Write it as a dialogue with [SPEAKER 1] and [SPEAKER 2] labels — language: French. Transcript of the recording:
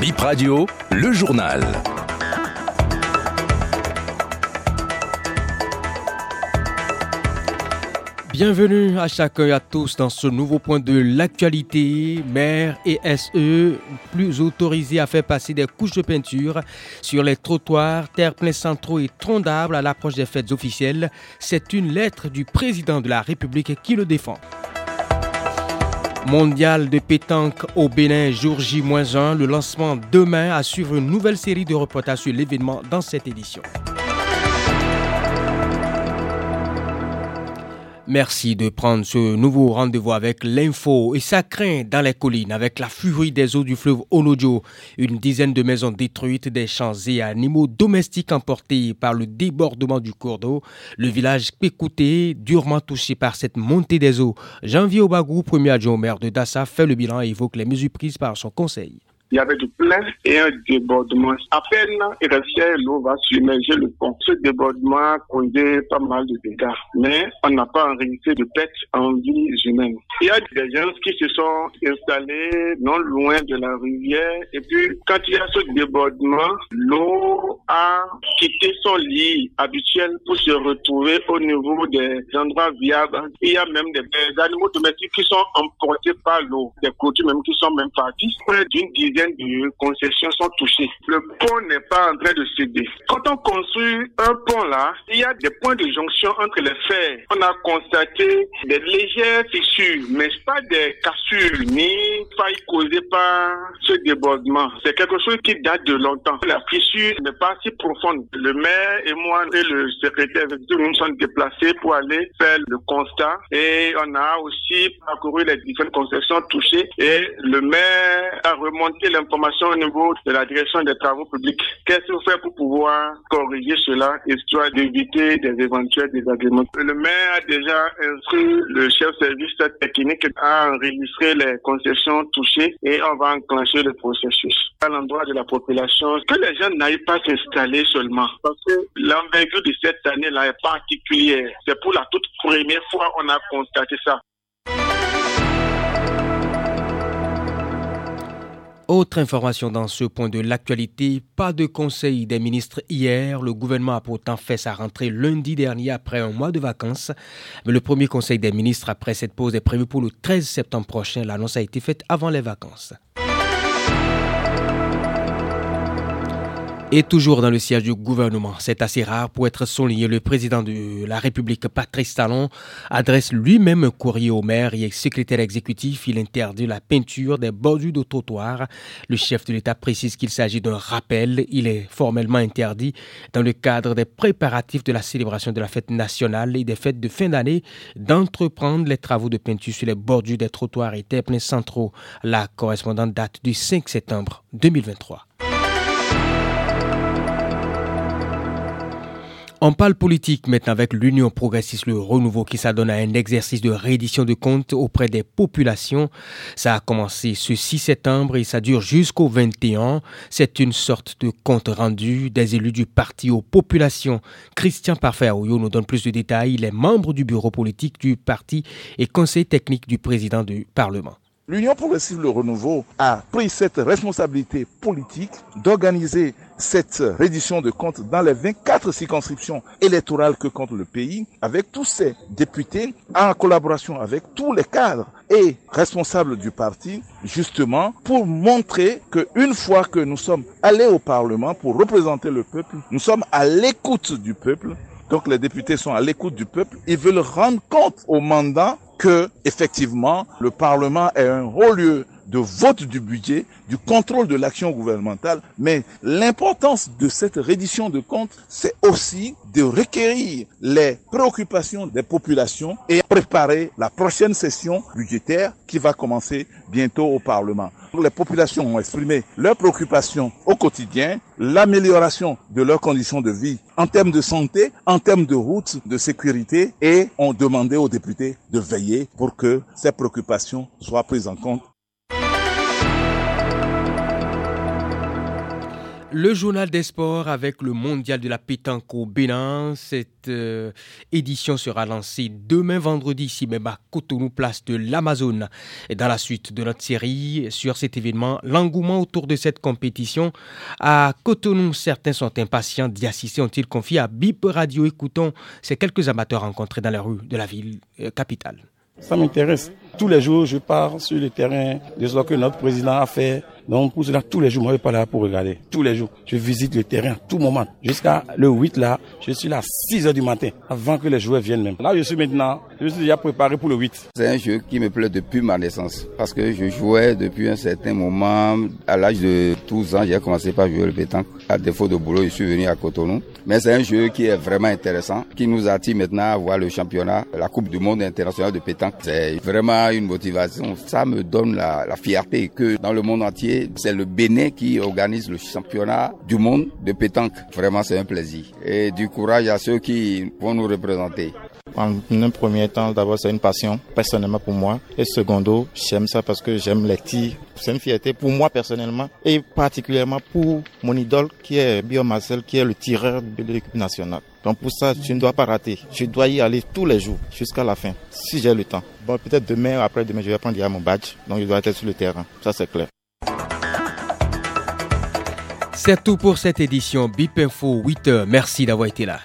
[SPEAKER 1] Bip Radio, le journal.
[SPEAKER 2] Bienvenue à chacun et à tous dans ce nouveau point de l'actualité. Maire et SE plus autorisés à faire passer des couches de peinture sur les trottoirs, terre-pleins centraux et troncs à l'approche des fêtes officielles. C'est une lettre du président de la République qui le défend. Mondial de pétanque au Bénin, jour J-1, le lancement demain à suivre une nouvelle série de reportages sur l'événement dans cette édition. Merci de prendre ce nouveau rendez-vous avec l'info et ça craint dans les collines avec la furie des eaux du fleuve Onojo. Une dizaine de maisons détruites, des champs et animaux domestiques emportés par le débordement du cours d'eau. Le village Pécouté, durement touché par cette montée des eaux. Janvier Obagou, premier adjoint au maire de Dassa, fait le bilan et évoque les mesures prises par son conseil
[SPEAKER 3] il y avait du plein et un débordement. À peine il restait l'eau va submerger le pont. Ce débordement causait pas mal de dégâts, mais on n'a pas enregistré de pertes en vie humaine. Il y a des gens qui se sont installés non loin de la rivière et puis quand il y a ce débordement, l'eau a quitté son lit habituel pour se retrouver au niveau des endroits viables. Il y a même des, animaux domestiques qui sont emportés par l'eau, des clôtures même qui sont même partis. Près d'une dizaine de concessions sont touchées. Le pont n'est pas en train de céder. Quand on construit un pont là, il y a des points de jonction entre les fers. On a constaté des légères fissures, mais pas des cassures ni failles causées par ce débordement. C'est quelque chose qui date de longtemps. La fissure n'est pas si profonde. Le maire et moi et le secrétaire nous sommes déplacés pour aller faire le constat et on a aussi parcouru les différentes concessions touchées et le maire a remonté l'information au niveau de la direction des travaux publics. Qu'est-ce que vous faites pour pouvoir corriger cela, histoire d'éviter des éventuels désagréments? Le maire a déjà instruit le chef service technique à enregistrer les concessions touchées et on va enclencher le processus à l'endroit de la population. Que les gens n'aillent pas s'installer seulement parce que l'envergure de cette année-là est particulière. C'est pour la toute première fois qu'on a constaté ça.
[SPEAKER 2] Autre information dans ce point de l'actualité, pas de conseil des ministres hier. Le gouvernement a pourtant fait sa rentrée lundi dernier après un mois de vacances. Mais le premier conseil des ministres après cette pause est prévu pour le 13 septembre prochain. L'annonce a été faite avant les vacances. Et toujours dans le siège du gouvernement, c'est assez rare pour être souligné, le président de la République, Patrice Talon, adresse lui-même un courrier au maire et secrétaire exécutif. Il interdit la peinture des bordures de trottoirs. Le chef de l'État précise qu'il s'agit d'un rappel. Il est formellement interdit dans le cadre des préparatifs de la célébration de la fête nationale et des fêtes de fin d'année d'entreprendre les travaux de peinture sur les bordures des trottoirs et pleins centraux. La correspondante date du 5 septembre 2023. On parle politique maintenant avec l'Union progressiste, le renouveau qui s'adonne à un exercice de réédition de comptes auprès des populations. Ça a commencé ce 6 septembre et ça dure jusqu'au 21. C'est une sorte de compte rendu des élus du parti aux populations. Christian Parfait nous donne plus de détails. Il est membre du bureau politique du parti et conseiller technique du président du Parlement.
[SPEAKER 4] L'Union progressive Le Renouveau a pris cette responsabilité politique d'organiser cette reddition de comptes dans les 24 circonscriptions électorales que compte le pays, avec tous ses députés, en collaboration avec tous les cadres et responsables du parti, justement pour montrer que une fois que nous sommes allés au Parlement pour représenter le peuple, nous sommes à l'écoute du peuple. Donc les députés sont à l'écoute du peuple. Ils veulent rendre compte au mandat que, effectivement, le Parlement est un haut lieu de vote du budget, du contrôle de l'action gouvernementale, mais l'importance de cette reddition de comptes, c'est aussi de requérir les préoccupations des populations et préparer la prochaine session budgétaire qui va commencer bientôt au Parlement. Les populations ont exprimé leurs préoccupations au quotidien, l'amélioration de leurs conditions de vie en termes de santé, en termes de routes, de sécurité et ont demandé aux députés de veiller pour que ces préoccupations soient prises en compte
[SPEAKER 2] Le journal des sports avec le mondial de la pétanque au Bénin. Cette euh, édition sera lancée demain vendredi ici même à Cotonou, place de l'Amazone. Et dans la suite de notre série sur cet événement, l'engouement autour de cette compétition. À Cotonou, certains sont impatients d'y assister, ont-ils confié à BIP Radio. Écoutons ces quelques amateurs rencontrés dans les rues de la ville euh, capitale.
[SPEAKER 5] Ça m'intéresse. Tous les jours, je pars sur le terrain de ce que notre président a fait donc pour cela, tous les jours, moi je pas là pour regarder. Tous les jours, je visite le terrain tout moment. Jusqu'à le 8 là, je suis là à 6 heures du matin, avant que les joueurs viennent même. Là, je suis maintenant, je suis déjà préparé pour le 8.
[SPEAKER 6] C'est un jeu qui me plaît depuis ma naissance. Parce que je jouais depuis un certain moment. À l'âge de 12 ans, j'ai commencé par jouer le pétanque. À défaut de boulot, je suis venu à Cotonou. Mais c'est un jeu qui est vraiment intéressant, qui nous attire maintenant à voir le championnat, la Coupe du Monde internationale de pétanque. C'est vraiment une motivation. Ça me donne la fierté que dans le monde entier, c'est le Bénin qui organise le championnat du monde de pétanque. Vraiment, c'est un plaisir. Et du courage à ceux qui vont nous représenter.
[SPEAKER 7] En un premier temps, d'abord, c'est une passion personnellement pour moi. Et secondo, j'aime ça parce que j'aime les tirs. C'est une fierté pour moi personnellement et particulièrement pour mon idole qui est Bio Marcel, qui est le tireur de l'équipe nationale. Donc pour ça, je ne dois pas rater. Je dois y aller tous les jours jusqu'à la fin, si j'ai le temps. Bon, peut-être demain, après demain, je vais prendre mon badge. Donc je dois être sur le terrain. Ça, c'est clair.
[SPEAKER 2] C'est tout pour cette édition BIP Info 8h. Merci d'avoir été là.